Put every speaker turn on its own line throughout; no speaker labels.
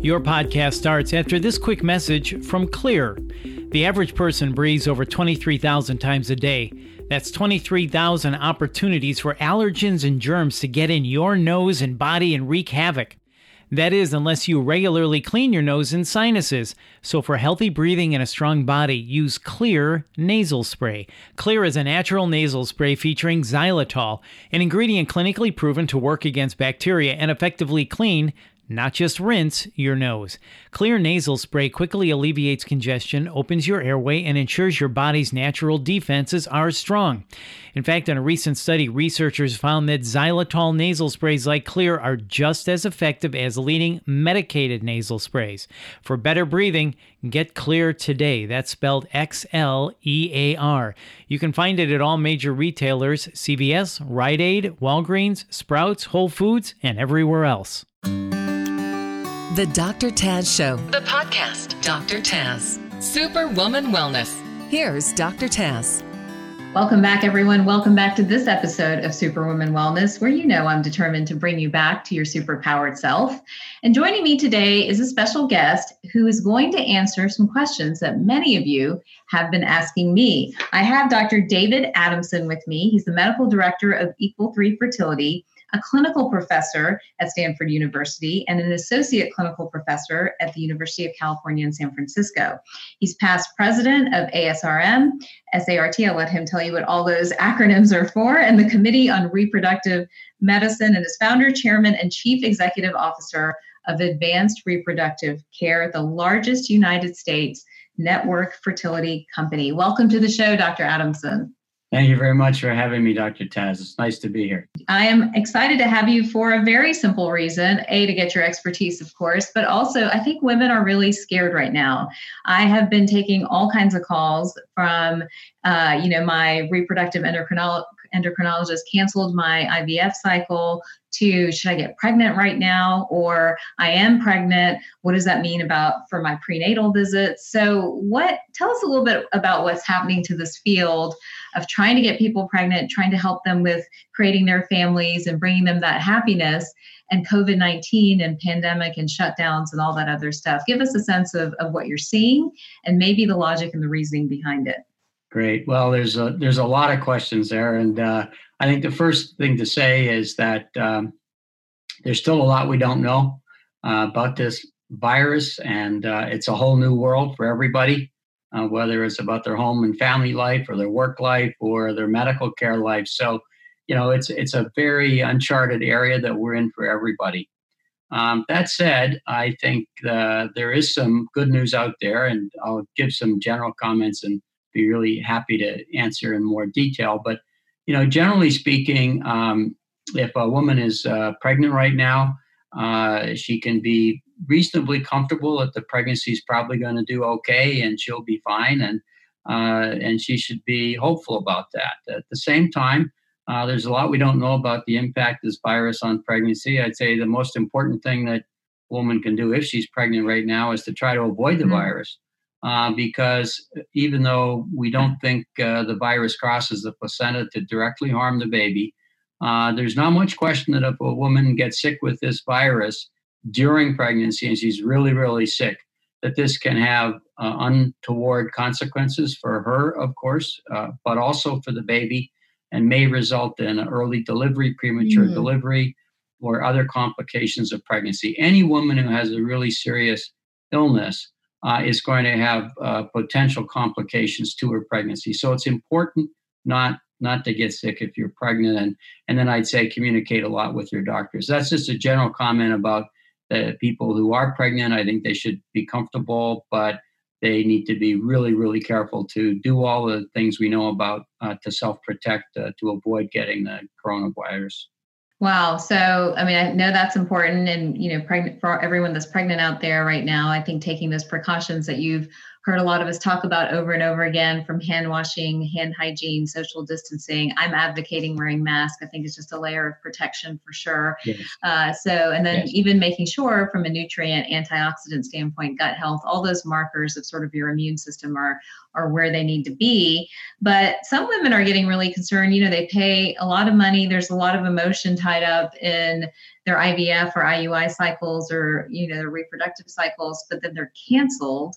Your podcast starts after this quick message from Xlear. The average person breathes over 23,000 times a day. That's 23,000 opportunities for allergens and germs to get in your nose and body and wreak havoc. That is, unless you regularly clean your nose and sinuses. So, for healthy breathing and a strong body, use Xlear nasal spray. Xlear is a natural nasal spray featuring xylitol, an ingredient clinically proven to work against bacteria and effectively clean not just rinse your nose. Xlear nasal spray quickly alleviates congestion, opens your airway, and ensures your body's natural defenses are strong. In fact, in a recent study, researchers found that xylitol nasal sprays like Xlear are just as effective as leading medicated nasal sprays. For better breathing, get Xlear today. That's spelled X L E A R. You can find it at all major retailers CVS, Rite Aid, Walgreens, Sprouts, Whole Foods, and everywhere else.
The Dr. Taz Show, the podcast. Dr. Taz, Superwoman Wellness. Here's Dr. Taz.
Welcome back, everyone. Welcome back to this episode of Superwoman Wellness, where you know I'm determined to bring you back to your superpowered self. And joining me today is a special guest who is going to answer some questions that many of you have been asking me. I have Dr. David Adamson with me. He's the medical director of Equal Three Fertility a clinical professor at Stanford University, and an associate clinical professor at the University of California in San Francisco. He's past president of ASRM, SART, I'll let him tell you what all those acronyms are for, and the Committee on Reproductive Medicine, and is founder, chairman, and chief executive officer of Advanced Reproductive Care, the largest United States network fertility company. Welcome to the show, Dr. Adamson.
Thank you very much for having me, Dr. Taz. It's nice to be here.
I am excited to have you for a very simple reason. A, to get your expertise, of course, but also I think women are really scared right now. I have been taking all kinds of calls from, uh, you know, my reproductive endocrinologist endocrinologist canceled my IVF cycle to should I get pregnant right now or I am pregnant? What does that mean about for my prenatal visits? So what tell us a little bit about what's happening to this field of trying to get people pregnant trying to help them with creating their families and bringing them that happiness and COVID-19 and pandemic and shutdowns and all that other stuff. Give us a sense of, of what you're seeing and maybe the logic and the reasoning behind it.
Great. Well, there's a there's a lot of questions there, and uh, I think the first thing to say is that um, there's still a lot we don't know uh, about this virus, and uh, it's a whole new world for everybody. Uh, whether it's about their home and family life, or their work life, or their medical care life. So, you know, it's it's a very uncharted area that we're in for everybody. Um, that said, I think uh, there is some good news out there, and I'll give some general comments and be really happy to answer in more detail. But you know, generally speaking, um, if a woman is uh, pregnant right now, uh, she can be reasonably comfortable that the pregnancy is probably going to do okay and she'll be fine, and uh, and she should be hopeful about that. At the same time, uh, there's a lot we don't know about the impact of this virus on pregnancy. I'd say the most important thing that woman can do if she's pregnant right now is to try to avoid the mm-hmm. virus uh, because even though we don't think uh, the virus crosses the placenta to directly harm the baby, uh, there's not much question that if a woman gets sick with this virus during pregnancy and she's really, really sick, that this can have uh, untoward consequences for her, of course, uh, but also for the baby and may result in early delivery, premature mm-hmm. delivery, or other complications of pregnancy. Any woman who has a really serious illness uh, is going to have uh, potential complications to her pregnancy. So it's important not not to get sick if you're pregnant, and and then I'd say communicate a lot with your doctors. That's just a general comment about the people who are pregnant. I think they should be comfortable, but they need to be really really careful to do all the things we know about uh, to self protect uh, to avoid getting the coronavirus.
Wow. So, I mean, I know that's important. And, you know, pregnant for everyone that's pregnant out there right now, I think taking those precautions that you've heard a lot of us talk about over and over again from hand washing, hand hygiene, social distancing. I'm advocating wearing masks. I think it's just a layer of protection for sure. Yes. Uh, so, and then yes. even making sure from a nutrient antioxidant standpoint, gut health, all those markers of sort of your immune system are are where they need to be. But some women are getting really concerned. You know, they pay a lot of money. There's a lot of emotion tied up in their IVF or IUI cycles or you know their reproductive cycles, but then they're canceled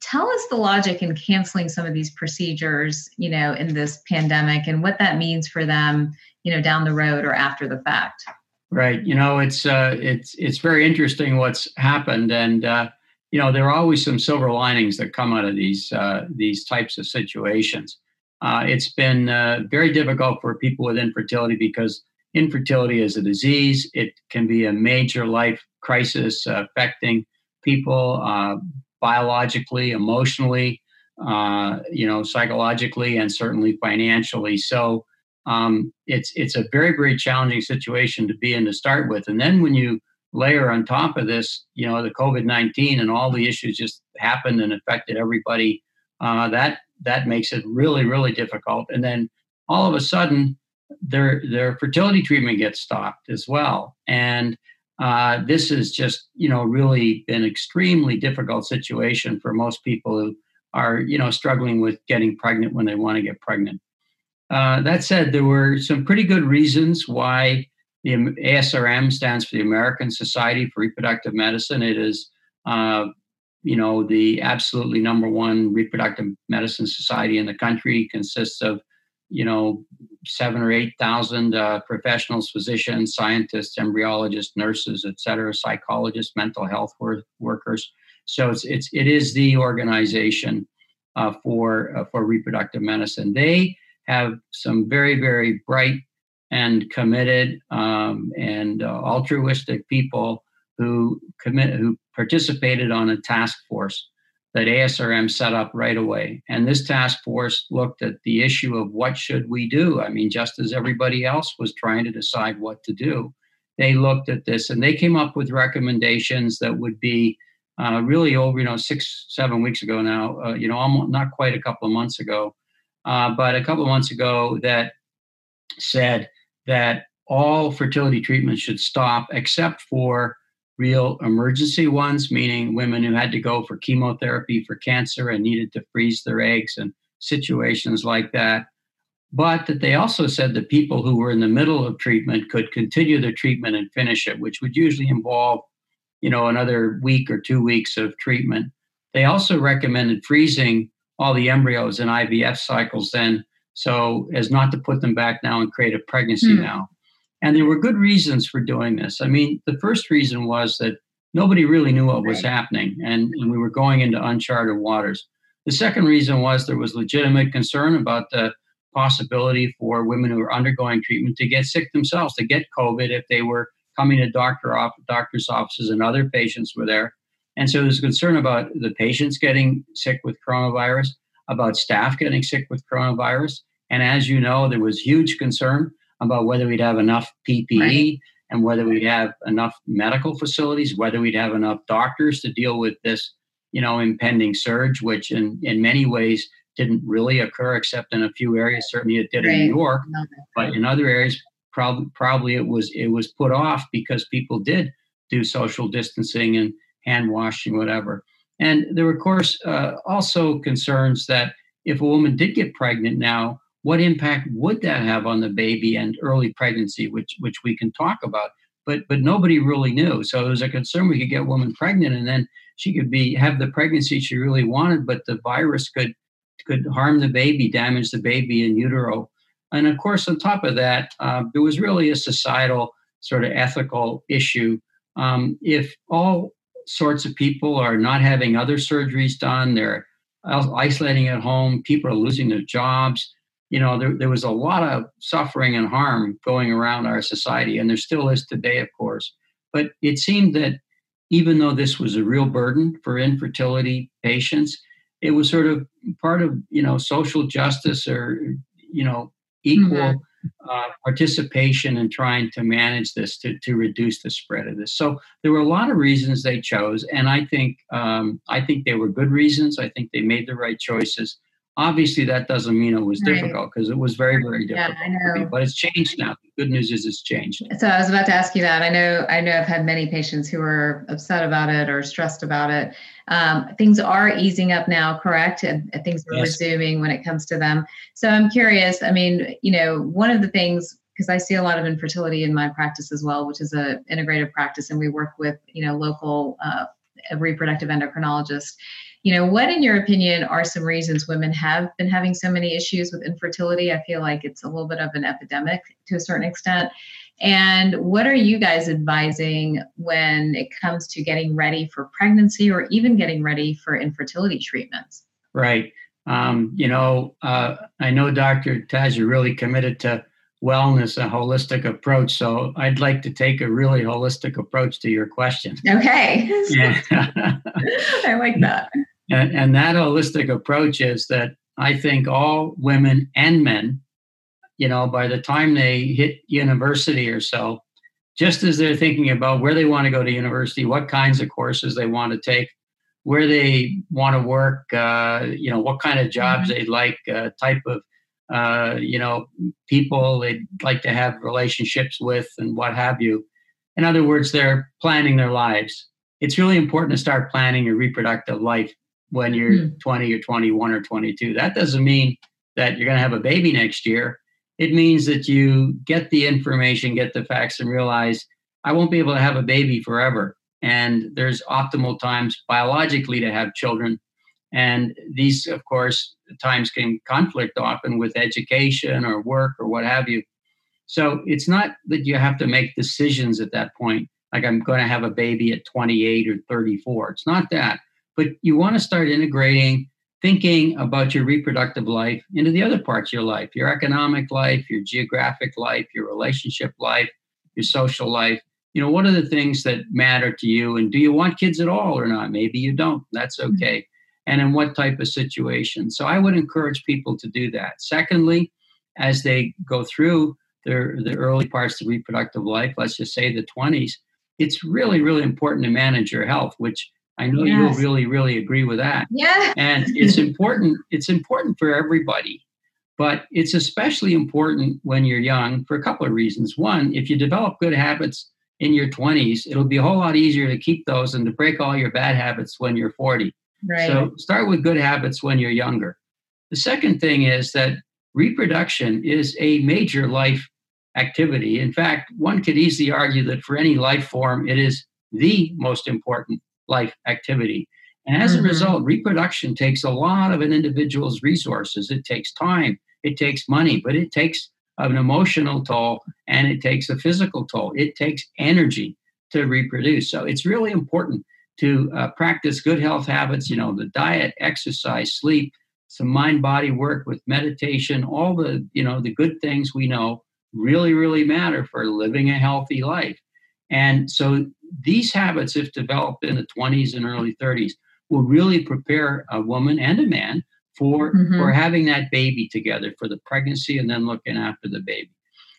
tell us the logic in canceling some of these procedures you know in this pandemic and what that means for them you know down the road or after the fact.
Right. You know it's uh it's it's very interesting what's happened. And uh you know there are always some silver linings that come out of these uh these types of situations. Uh it's been uh, very difficult for people with infertility because infertility is a disease. It can be a major life crisis affecting people uh, biologically, emotionally, uh, you know, psychologically, and certainly financially. So um, it's it's a very very challenging situation to be in to start with, and then when you layer on top of this, you know, the COVID nineteen and all the issues just happened and affected everybody. Uh, that that makes it really really difficult, and then all of a sudden their their fertility treatment gets stopped as well, and uh, this has just you know really been extremely difficult situation for most people who are you know struggling with getting pregnant when they want to get pregnant. Uh, that said, there were some pretty good reasons why the ASRM stands for the American Society for Reproductive Medicine. It is uh, you know the absolutely number one reproductive medicine society in the country. consists of you know seven or eight thousand uh, professionals, physicians, scientists, embryologists, nurses, et cetera, psychologists, mental health work- workers. So it's it's it is the organization uh, for uh, for reproductive medicine. They have some very very bright and committed um, and uh, altruistic people who commit who participated on a task force that ASRM set up right away. And this task force looked at the issue of what should we do? I mean, just as everybody else was trying to decide what to do, they looked at this and they came up with recommendations that would be uh, really over, you know, six, seven weeks ago now, uh, you know, almost not quite a couple of months ago, uh, but a couple of months ago that said that all fertility treatments should stop except for real emergency ones, meaning women who had to go for chemotherapy for cancer and needed to freeze their eggs and situations like that. But that they also said that people who were in the middle of treatment could continue their treatment and finish it, which would usually involve, you know, another week or two weeks of treatment. They also recommended freezing all the embryos in IVF cycles then, so as not to put them back now and create a pregnancy mm. now. And there were good reasons for doing this. I mean, the first reason was that nobody really knew what was happening, and, and we were going into uncharted waters. The second reason was there was legitimate concern about the possibility for women who are undergoing treatment to get sick themselves, to get COVID if they were coming to doctor off, doctor's offices and other patients were there. And so there's concern about the patients getting sick with coronavirus, about staff getting sick with coronavirus. And as you know, there was huge concern about whether we'd have enough PPE right. and whether we'd have enough medical facilities, whether we'd have enough doctors to deal with this, you know, impending surge, which in, in many ways didn't really occur except in a few areas. Certainly it did right. in New York, but in other areas, probably probably it was it was put off because people did do social distancing and hand washing, whatever. And there were, of course, uh, also concerns that if a woman did get pregnant now, what impact would that have on the baby and early pregnancy, which which we can talk about. But but nobody really knew. So it was a concern we could get a woman pregnant and then she could be have the pregnancy she really wanted, but the virus could could harm the baby, damage the baby in utero. And of course, on top of that, uh, there was really a societal sort of ethical issue. Um, if all sorts of people are not having other surgeries done, they're isolating at home, people are losing their jobs, you know, there, there was a lot of suffering and harm going around our society, and there still is today, of course. But it seemed that even though this was a real burden for infertility patients, it was sort of part of, you know, social justice or, you know, equal mm-hmm. uh, participation in trying to manage this to, to reduce the spread of this. So there were a lot of reasons they chose, and I think um, I think they were good reasons. I think they made the right choices. Obviously, that doesn't mean it was right. difficult because it was very, very difficult. Yeah, I know. But it's changed now. The good news is it's changed.
So I was about to ask you that. I know, I know, I've had many patients who are upset about it or stressed about it. Um, things are easing up now, correct? And things are yes. resuming when it comes to them. So I'm curious. I mean, you know, one of the things because I see a lot of infertility in my practice as well, which is a integrative practice, and we work with you know local uh, reproductive endocrinologists you know what in your opinion are some reasons women have been having so many issues with infertility i feel like it's a little bit of an epidemic to a certain extent and what are you guys advising when it comes to getting ready for pregnancy or even getting ready for infertility treatments
right um, you know uh, i know dr taz you're really committed to wellness, a holistic approach. So I'd like to take a really holistic approach to your question.
Okay. Yeah. I like that.
And, and that holistic approach is that I think all women and men, you know, by the time they hit university or so, just as they're thinking about where they want to go to university, what kinds of courses they want to take, where they want to work, uh, you know, what kind of jobs mm-hmm. they like, uh, type of, uh, you know, people they'd like to have relationships with, and what have you. In other words, they're planning their lives. It's really important to start planning your reproductive life when you're mm. 20 or 21 or 22. That doesn't mean that you're going to have a baby next year. It means that you get the information, get the facts, and realize I won't be able to have a baby forever. And there's optimal times biologically to have children. And these, of course, times can conflict often with education or work or what have you. So it's not that you have to make decisions at that point, like I'm going to have a baby at 28 or 34. It's not that but you want to start integrating thinking about your reproductive life into the other parts of your life your economic life your geographic life your relationship life your social life. You know what are the things that matter to you and do you want kids at all or not? Maybe you don't. That's mm-hmm. okay. Mm-hmm. and in what type of situation? So i would encourage people to do that. Secondly as they go through their the early parts of reproductive life let's just say the 20s it's really really important to manage your health which I know yes. you'll really, really agree with that.
Yeah.
and it's important, it's important for everybody, but it's especially important when you're young for a couple of reasons. One, if you develop good habits in your 20s, it'll be a whole lot easier to keep those and to break all your bad habits when you're 40. Right. So start with good habits when you're younger. The second thing is that reproduction is a major life activity. In fact, one could easily argue that for any life form, it is the most important life activity. And as mm-hmm. a result, reproduction takes a lot of an individual's resources. It takes time, it takes money, but it takes an emotional toll and it takes a physical toll. It takes energy to reproduce. So it's really important to uh, practice good health habits, you know, the diet, exercise, sleep, some mind body work with meditation, all the, you know, the good things we know really, really matter for living a healthy life. And so these habits, if developed in the 20s and early 30s, will really prepare a woman and a man for, mm-hmm. for having that baby together, for the pregnancy and then looking after the baby.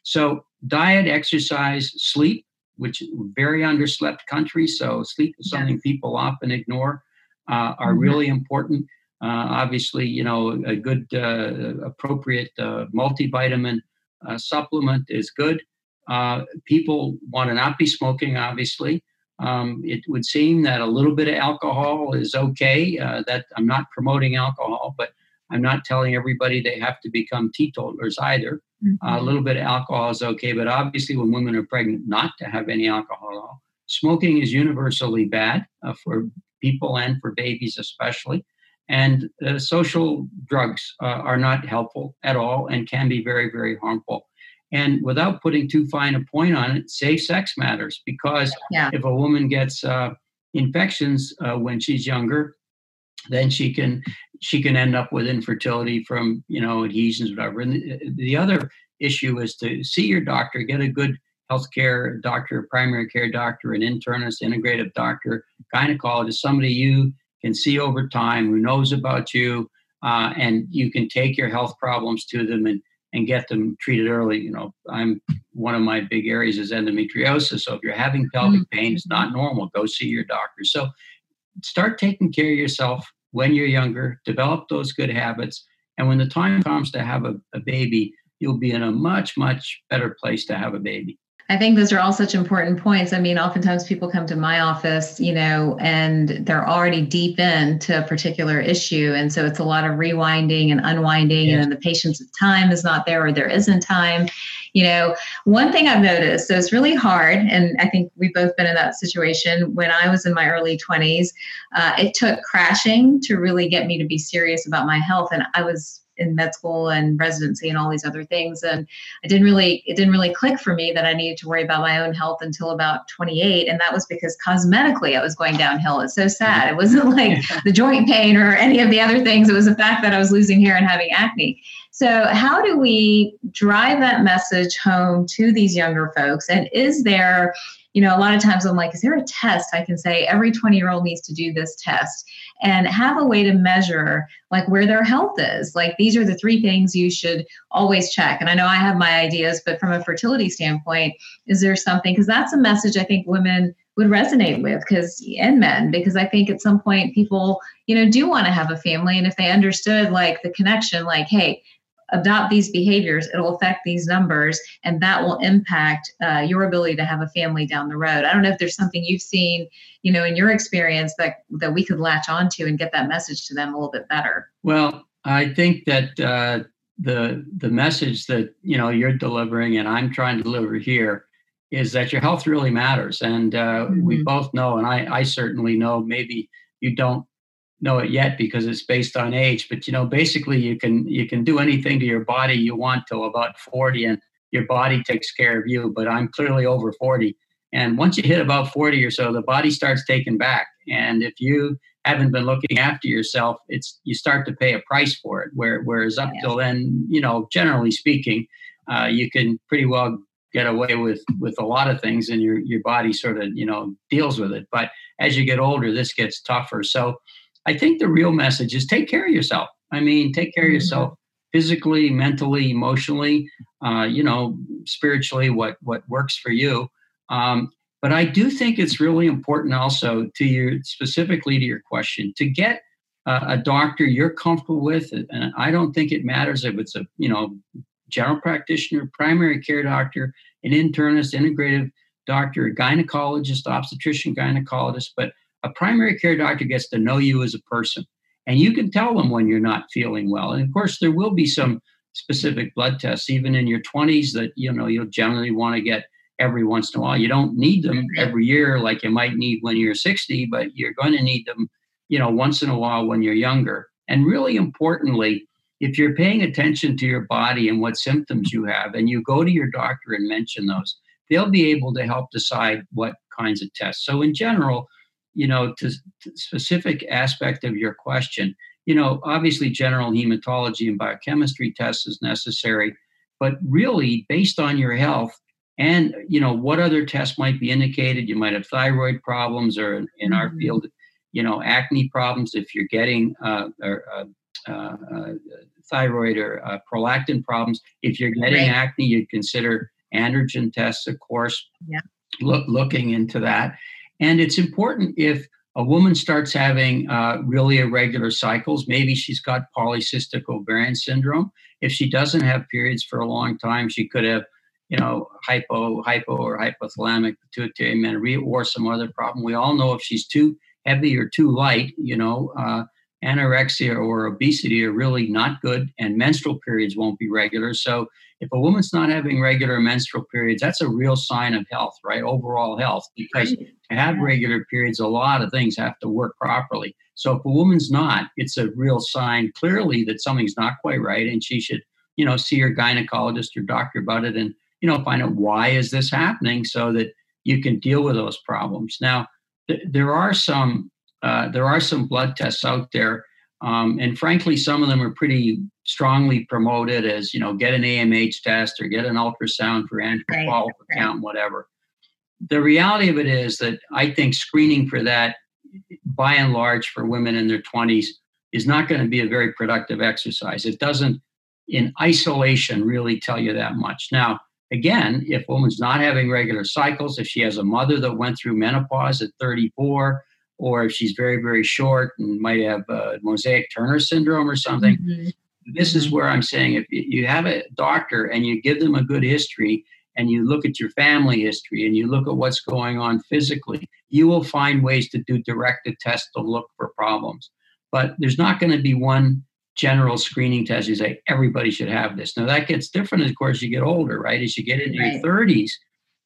So, diet, exercise, sleep, which very underslept country, so sleep is something yes. people often ignore, uh, are mm-hmm. really important. Uh, obviously, you know, a good, uh, appropriate uh, multivitamin uh, supplement is good. Uh, people want to not be smoking, obviously. Um, it would seem that a little bit of alcohol is okay. Uh, that I'm not promoting alcohol, but I'm not telling everybody they have to become teetotalers either. Mm-hmm. Uh, a little bit of alcohol is okay, but obviously, when women are pregnant, not to have any alcohol. Smoking is universally bad uh, for people and for babies, especially. And uh, social drugs uh, are not helpful at all and can be very, very harmful. And without putting too fine a point on it, safe sex matters because yeah. if a woman gets uh, infections uh, when she's younger, then she can she can end up with infertility from you know adhesions, whatever. And the, the other issue is to see your doctor, get a good healthcare doctor, primary care doctor, an internist, integrative doctor, gynecologist, somebody you can see over time who knows about you, uh, and you can take your health problems to them and and get them treated early. You know, I'm one of my big areas is endometriosis. So if you're having pelvic mm-hmm. pain, it's not normal. Go see your doctor. So start taking care of yourself when you're younger. Develop those good habits, and when the time comes to have a, a baby, you'll be in a much much better place to have a baby.
I think those are all such important points. I mean, oftentimes people come to my office, you know, and they're already deep into a particular issue. And so it's a lot of rewinding and unwinding, yes. and the patience of time is not there or there isn't time. You know, one thing I've noticed, so it's really hard, and I think we've both been in that situation. When I was in my early 20s, uh, it took crashing to really get me to be serious about my health. And I was in med school and residency and all these other things. And i didn't really it didn't really click for me that i needed to worry about my own health until about 28 and that was because cosmetically i was going downhill. It's so sad. It wasn't like the joint pain or any of the other things. It was the fact that i was losing hair and having acne. So how do we drive that message home to these younger folks? And is there you know, a lot of times I'm like, is there a test I can say every 20 year old needs to do this test and have a way to measure like where their health is? Like, these are the three things you should always check. And I know I have my ideas, but from a fertility standpoint, is there something? Because that's a message I think women would resonate with because and men because i think at some point people you know do want to have a family and if they understood like the connection like hey adopt these behaviors, it'll affect these numbers, and that will impact uh, your ability to have a family down the road. I don't know if there's something you've seen, you know, in your experience that that we could latch onto and get that message to them a little bit better.
Well, I think that uh, the the message that you know you're delivering and I'm trying to deliver here is that your health really matters, and uh, mm-hmm. we both know, and I I certainly know. Maybe you don't know it yet because it's based on age but you know basically you can you can do anything to your body you want till about 40 and your body takes care of you but i'm clearly over 40 and once you hit about 40 or so the body starts taking back. And if you haven't been looking after yourself it's you start to pay a price for it where, whereas up till then you know generally speaking uh, you can pretty well get away with with a lot of things and your your body sort of you know deals with it. But as you get older this gets tougher. So I think the real message is take care of yourself. I mean, take care of mm-hmm. yourself physically, mentally, emotionally, uh, you know, spiritually, what what works for you. Um, but I do think it's really important also to your specifically to your question to get uh, a doctor you're comfortable with, and I don't think it matters if it's a you know general practitioner, primary care doctor, an internist, integrative doctor, a gynecologist, obstetrician, gynecologist, but a primary care doctor gets to know you as a person and you can tell them when you're not feeling well. And of course there will be some specific blood tests even in your 20s that you know you'll generally want to get every once in a while. You don't need them every year like you might need when you're 60 but you're going to need them you know once in a while when you're younger. And really importantly if you're paying attention to your body and what symptoms you have and you go to your doctor and mention those they'll be able to help decide what kinds of tests. So in general you know, to, to specific aspect of your question, you know, obviously general hematology and biochemistry tests is necessary, but really based on your health and you know what other tests might be indicated. You might have thyroid problems, or in, in our mm-hmm. field, you know, acne problems if you're getting uh, or, uh, uh, thyroid or uh, prolactin problems. If you're getting right. acne, you'd consider androgen tests, of course.
Yeah.
Look, looking into that. And it's important if a woman starts having uh, really irregular cycles, maybe she's got polycystic ovarian syndrome. If she doesn't have periods for a long time, she could have, you know, hypo, hypo, or hypothalamic pituitary amenorrhea or some other problem. We all know if she's too heavy or too light, you know, uh, anorexia or obesity are really not good, and menstrual periods won't be regular. So if a woman's not having regular menstrual periods, that's a real sign of health, right? Overall health, because to have regular periods, a lot of things have to work properly. So if a woman's not, it's a real sign clearly that something's not quite right, and she should, you know, see her gynecologist or doctor about it, and you know, find out why is this happening, so that you can deal with those problems. Now, th- there are some uh, there are some blood tests out there um, and frankly, some of them are pretty strongly promoted as, you know, get an AMH test or get an ultrasound for antral right, follicle right. count, whatever. The reality of it is that I think screening for that, by and large, for women in their 20s, is not going to be a very productive exercise. It doesn't in isolation really tell you that much. Now, again, if a woman's not having regular cycles, if she has a mother that went through menopause at 34, or if she's very, very short and might have a mosaic Turner syndrome or something, mm-hmm. this is mm-hmm. where I'm saying if you have a doctor and you give them a good history and you look at your family history and you look at what's going on physically, you will find ways to do directed tests to look for problems. But there's not going to be one general screening test. You say everybody should have this. Now that gets different, of course, you get older, right? As you get into right. your 30s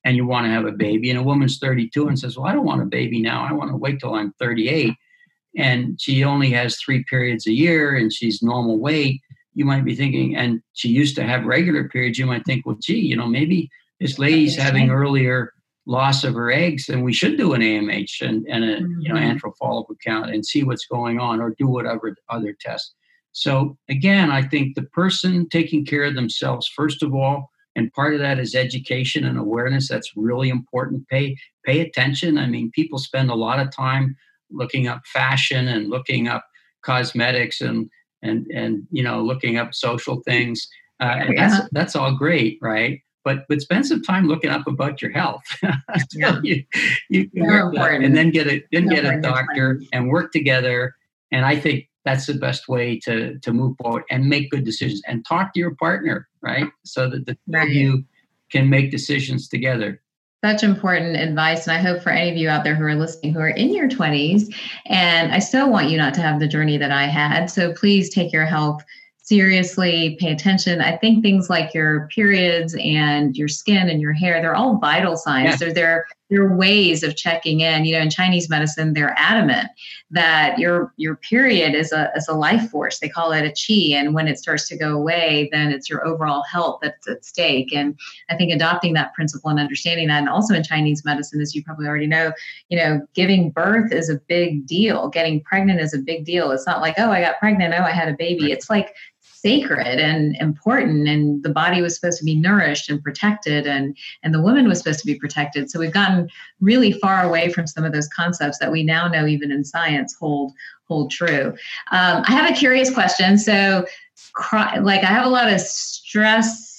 and you want to have a baby, and a woman's 32 and says, Well, I don't want a baby now. I want to wait till I'm 38. And she only has three periods a year and she's normal weight. You might be thinking, and she used to have regular periods. You might think, well, gee, you know, maybe this lady's having earlier loss of her eggs, and we should do an AMH and, and a mm-hmm. you know mm-hmm. antral follicle count and see what's going on, or do whatever other tests. So again, I think the person taking care of themselves first of all, and part of that is education and awareness. That's really important. Pay pay attention. I mean, people spend a lot of time looking up fashion and looking up cosmetics and and and you know looking up social things. Uh, and yeah. that's that's all great, right? but but spend some time looking up about your health. yeah. you, you and then get a then get a doctor and work together. And I think that's the best way to to move forward and make good decisions and talk to your partner, right? So that the right. you can make decisions together.
Such important advice. And I hope for any of you out there who are listening who are in your 20s, and I still want you not to have the journey that I had. So please take your health seriously, pay attention. I think things like your periods and your skin and your hair, they're all vital signs. Yeah. They're, they're, they're ways of checking in. You know, in Chinese medicine, they're adamant that your your period is a, is a life force. They call it a qi. And when it starts to go away, then it's your overall health that's at stake. And I think adopting that principle and understanding that, and also in Chinese medicine, as you probably already know, you know, giving birth is a big deal. Getting pregnant is a big deal. It's not like, oh, I got pregnant, oh, I had a baby. It's like sacred and important and the body was supposed to be nourished and protected and and the woman was supposed to be protected. So we've gotten really far away from some of those concepts that we now know even in science hold hold true. Um, i have a curious question. So like i have a lot of stressed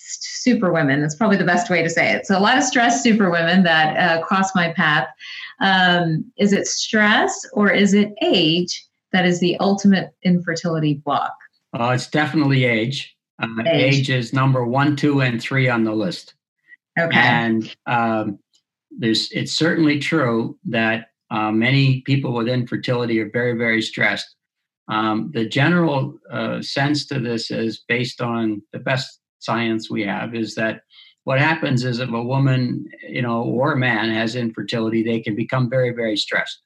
super women that's probably the best way to say it. So a lot of stressed super women that uh, cross my path. Um, is it stress or is it age that is the ultimate infertility block
uh, it's definitely age. Uh, age. age. is number one, two, and three on the list. Okay. And um, there's it's certainly true that uh, many people with infertility are very, very stressed. Um, the general uh, sense to this is based on the best science we have is that what happens is if a woman, you know, or a man has infertility, they can become very, very stressed.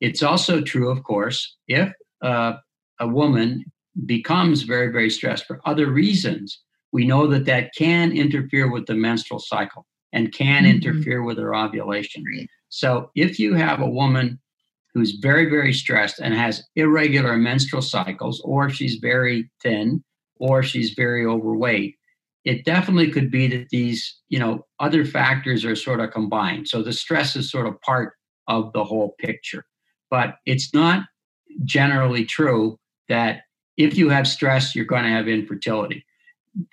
It's also true, of course, if uh, a woman becomes very, very stressed for other reasons, we know that that can interfere with the menstrual cycle and can mm-hmm. interfere with her ovulation. So if you have a woman who's very, very stressed and has irregular menstrual cycles, or she's very thin, or she's very overweight, it definitely could be that these, you know, other factors are sort of combined. So the stress is sort of part of the whole picture. But it's not generally true that if you have stress, you're going to have infertility.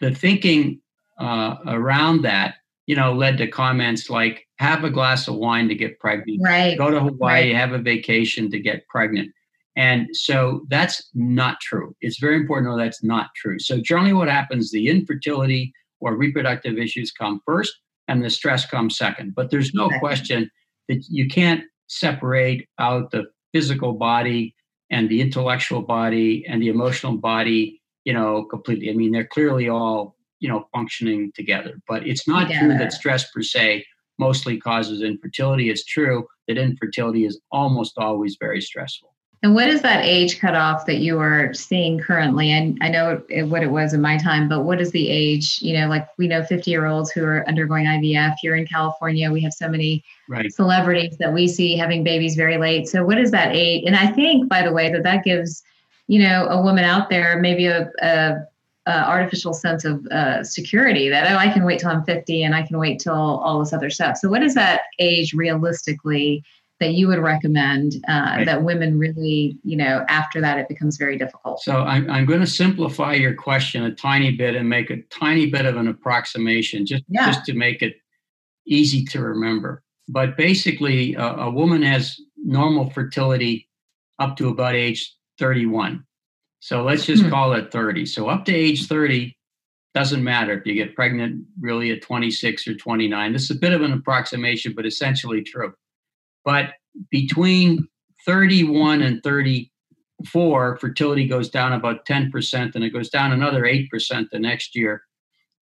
The thinking uh, around that, you know, led to comments like, have a glass of wine to get pregnant.
Right.
Go to Hawaii, right. have a vacation to get pregnant. And so that's not true. It's very important to know that's not true. So generally what happens, the infertility or reproductive issues come first and the stress comes second. But there's no question that you can't separate out the physical body and the intellectual body and the emotional body, you know, completely. I mean, they're clearly all, you know, functioning together. But it's not true that stress per se mostly causes infertility. It's true that infertility is almost always very stressful.
And what is that age cutoff that you are seeing currently? And I know what it was in my time, but what is the age? You know, like we know 50 year olds who are undergoing IVF. Here in California, we have so many right. celebrities that we see having babies very late. So, what is that age? And I think, by the way, that that gives, you know, a woman out there maybe a, a, a artificial sense of uh, security that, oh, I can wait till I'm 50 and I can wait till all this other stuff. So, what is that age realistically that you would recommend uh, right. that women really, you know, after that it becomes very difficult?
So I'm, I'm going to simplify your question a tiny bit and make a tiny bit of an approximation just, yeah. just to make it easy to remember. But basically, a, a woman has normal fertility up to about age 31. So let's just mm-hmm. call it 30. So up to age 30, doesn't matter if you get pregnant really at 26 or 29. This is a bit of an approximation, but essentially true. But between 31 and 34, fertility goes down about 10%, and it goes down another 8% the next year,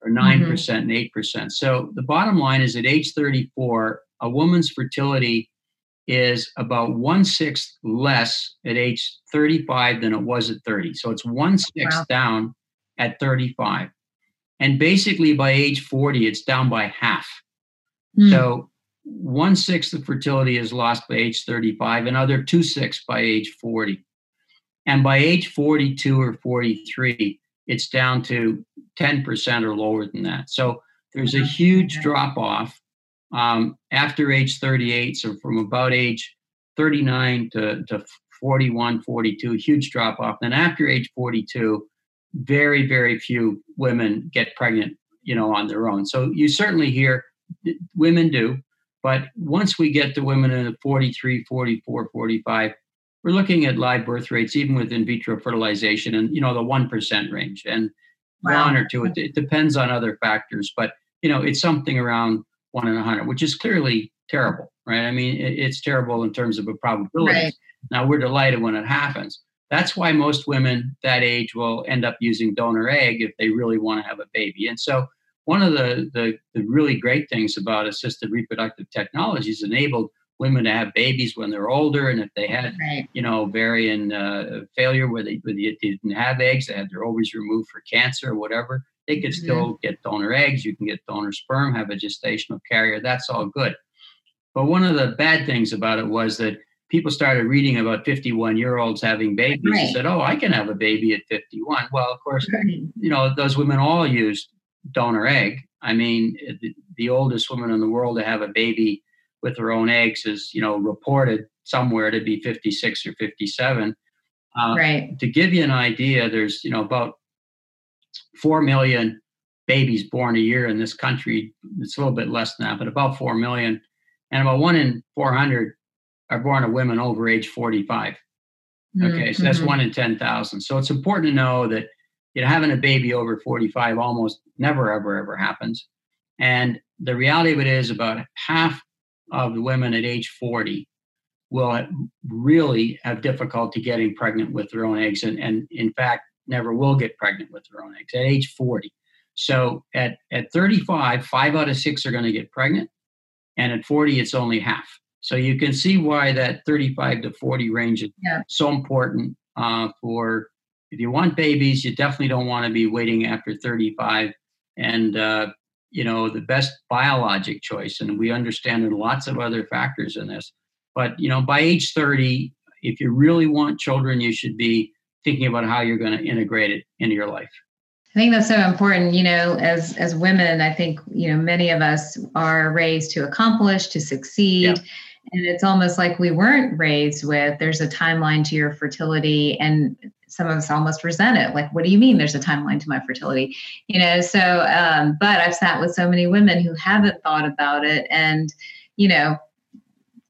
or 9% mm-hmm. and 8%. So the bottom line is at age 34, a woman's fertility is about one sixth less at age 35 than it was at 30. So it's one sixth wow. down at 35. And basically by age 40, it's down by half. Mm. So one sixth of fertility is lost by age 35, another two sixths by age 40. And by age 42 or 43, it's down to 10% or lower than that. So there's a huge drop off um, after age 38. So from about age 39 to, to 41, 42, huge drop off. Then after age 42, very, very few women get pregnant, you know, on their own. So you certainly hear women do, but once we get to women in the 43, 44, 45, we're looking at live birth rates, even with in vitro fertilization, and you know the one percent range, and wow. one or two. It, it, depends on other factors, but you know it's something around one in a hundred, which is clearly terrible, right? I mean, it, it's terrible in terms of a probability. Right. Now we're delighted when it happens, that's why most women that age will end up using donor egg if they really want to have a baby. And so, one of the, the, the really great things about assisted reproductive technologies enabled women to have babies when they're older, and if they had, right. you know, ovarian uh, failure where they, where they didn't have eggs, they had their ovaries removed for cancer or whatever, they could mm-hmm. still get donor eggs. You can get donor sperm, have a gestational carrier. That's all good. But one of the bad things about it was that people started reading about 51 year olds having babies right. and said, oh, I can have a baby at 51. Well, of course, right. you know, those women all used donor egg. I mean, the, the, oldest woman in the world to have a baby with her own eggs is, you know, reported somewhere to be 56 or 57. Uh, right. To give you an idea, there's, you know, about 4 million babies born a year in this country. It's a little bit less than that, but about 4 million. And about one in 400 are born of women over age 45. Okay, mm-hmm. so that's mm-hmm. one in 10,000. So it's important to know that you know having a baby over 45 almost never ever ever happens. And the reality of it is about half of the women at age 40 will really have difficulty getting pregnant with their own eggs and, and in fact never will get pregnant with their own eggs at age 40. So at, at 35, five out of six are going to get pregnant. And at 40, it's only half. So you can see why that 35 to 40 range is yeah. so important uh, for if you want babies, you definitely don't want to be waiting after 35. And, uh, you know, the best biologic choice, and we understand there are lots of other factors in this, but, you know, by age 30, if you really want children, you should be thinking about how you're going to integrate it into your life.
I think that's so important. You know, as as women, I think you know many of us are raised to accomplish, to succeed. Yeah and it's almost like we weren't raised with there's a timeline to your fertility and some of us almost resent it like what do you mean there's a timeline to my fertility you know so um, but i've sat with so many women who haven't thought about it and you know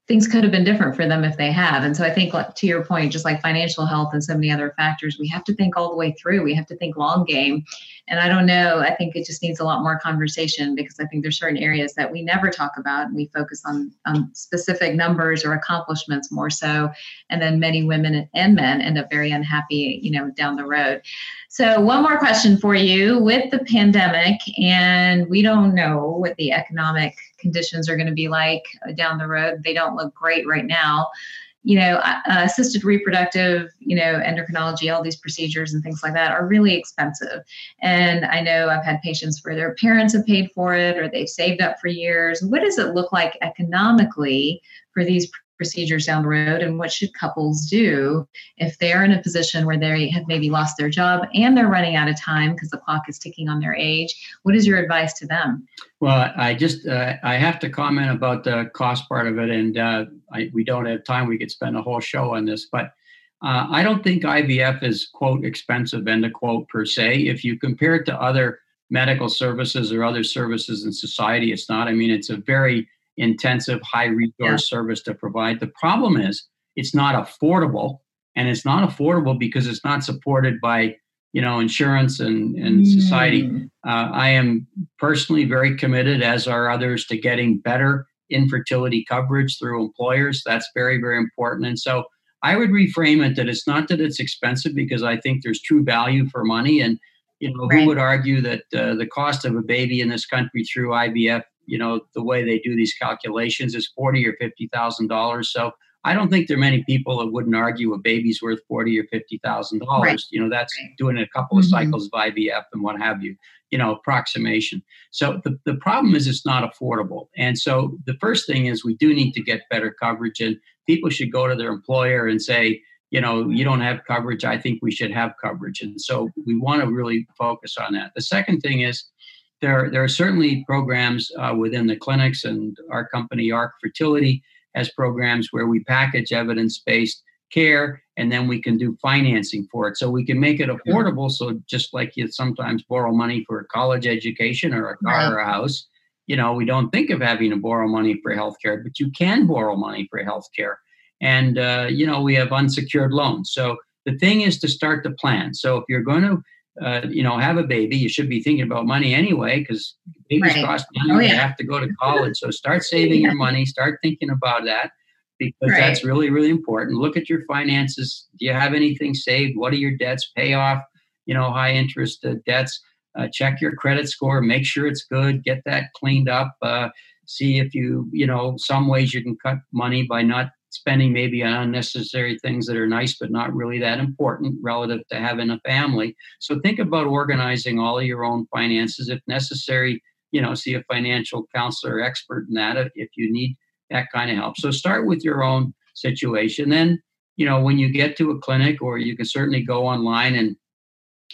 things could have been different for them if they have. And so I think, like, to your point, just like financial health and so many other factors, we have to think all the way through. We have to think long game. And I don't know, I think it just needs a lot more conversation because I think there's certain areas that we never talk about. And we focus on, on specific numbers or accomplishments more so. And then many women and men end up very unhappy, you know, down the road. So, one more question for you with the pandemic, and we don't know what the economic conditions are going to be like down the road. They don't look great right now. You know, uh, assisted reproductive, you know, endocrinology, all these procedures and things like that are really expensive. And I know I've had patients where their parents have paid for it or they've saved up for years. What does it look like economically for these procedures down the road and what should couples do if they're in a position where they have maybe lost their job and they're running out of time because the clock is ticking on their age what is your advice to them?
Well i just uh, i have to comment about the cost part of it and uh, I, we don't have time we could spend a whole show on this but uh, i don't think ivf is quote expensive end of quote per se. If you compare it to other medical services or other services in society it's not. I mean it's a very intensive, high resource yeah. service to provide. The problem is it's not affordable, and it's not affordable because it's not supported by you know insurance and, and mm. society. Uh, I am personally very committed, as are others, to getting better infertility coverage through employers. That's very very important, and so. I would reframe it that it's not that it's expensive because I think there's true value for money. And, you know, right. who would argue that uh, the cost of a baby in this country through IVF you know the way they do these calculations is forty or fifty thousand dollars. So I don't think there are many people that wouldn't argue a baby's worth forty or fifty thousand right. dollars. You know, that's doing a couple of mm-hmm. cycles of IVF and what have you. You know, approximation. So the, the problem is it's not affordable. And so the first thing is we do need to get better coverage and people should go to their employer and say, you know, you don't have coverage. I think we should have coverage. And so we want to really focus on that. The second thing is there, there are certainly programs uh, within the clinics, and our company, ARC Fertility, has programs where we package evidence based care and then we can do financing for it. So we can make it affordable. So just like you sometimes borrow money for a college education or a car right. or a house, you know, we don't think of having to borrow money for healthcare, but you can borrow money for healthcare. And, uh, you know, we have unsecured loans. So the thing is to start the plan. So if you're going to uh, you know, have a baby, you should be thinking about money anyway because babies right. cost money. Oh, yeah. You have to go to college. So start saving yeah. your money, start thinking about that because right. that's really, really important. Look at your finances. Do you have anything saved? What are your debts? Pay off, you know, high interest uh, debts. Uh, check your credit score, make sure it's good, get that cleaned up. Uh, see if you, you know, some ways you can cut money by not spending maybe on unnecessary things that are nice but not really that important relative to having a family. So think about organizing all of your own finances. If necessary, you know, see a financial counselor expert in that if you need that kind of help. So start with your own situation. Then, you know, when you get to a clinic, or you can certainly go online and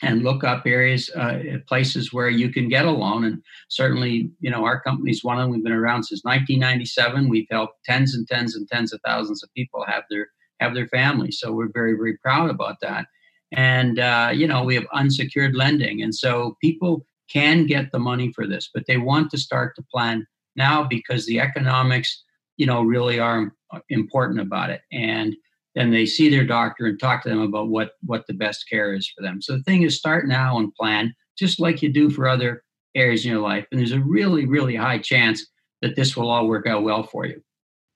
and look up areas, uh, places where you can get a loan. And certainly, you know, our company's one of them. We've been around since 1997. We've helped tens and tens and tens of thousands of people have their have their families. So we're very very proud about that. And uh, you know, we have unsecured lending, and so people can get the money for this, but they want to start to plan now because the economics, you know, really are important about it. And then they see their doctor and talk to them about what what the best care is for them. So the thing is start now and plan just like you do for other areas in your life and there's a really really high chance that this will all work out well for you.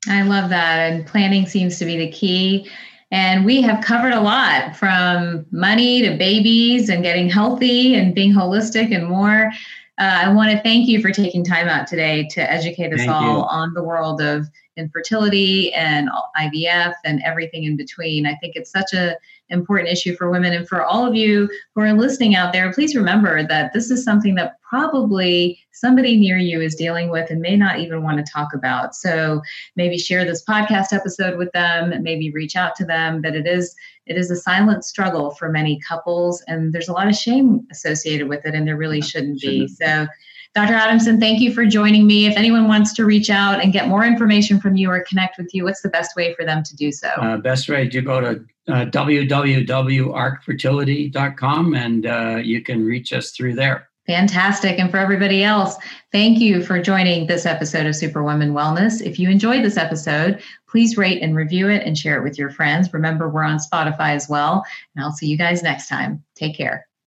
I love that and planning seems to be the key. And we have covered a lot from money to babies and getting healthy and being holistic and more. Uh, I want to thank you for taking time out today to educate us thank all you. on the world of infertility and IVF and everything in between. I think it's such an important issue for women and for all of you who are listening out there. Please remember that this is something that probably somebody near you is dealing with and may not even want to talk about. So maybe share this podcast episode with them, maybe reach out to them. But it is it is a silent struggle for many couples, and there's a lot of shame associated with it, and there really shouldn't be. So Dr. Adamson, thank you for joining me. If anyone wants to reach out and get more information from you or connect with you, what's the best way for them to do so?
Uh, best way to go to uh, www.arcfertility.com and uh, you can reach us through there.
Fantastic. And for everybody else, thank you for joining this episode of Superwoman Wellness. If you enjoyed this episode, please rate and review it and share it with your friends. Remember, we're on Spotify as well. And I'll see you guys next time. Take care.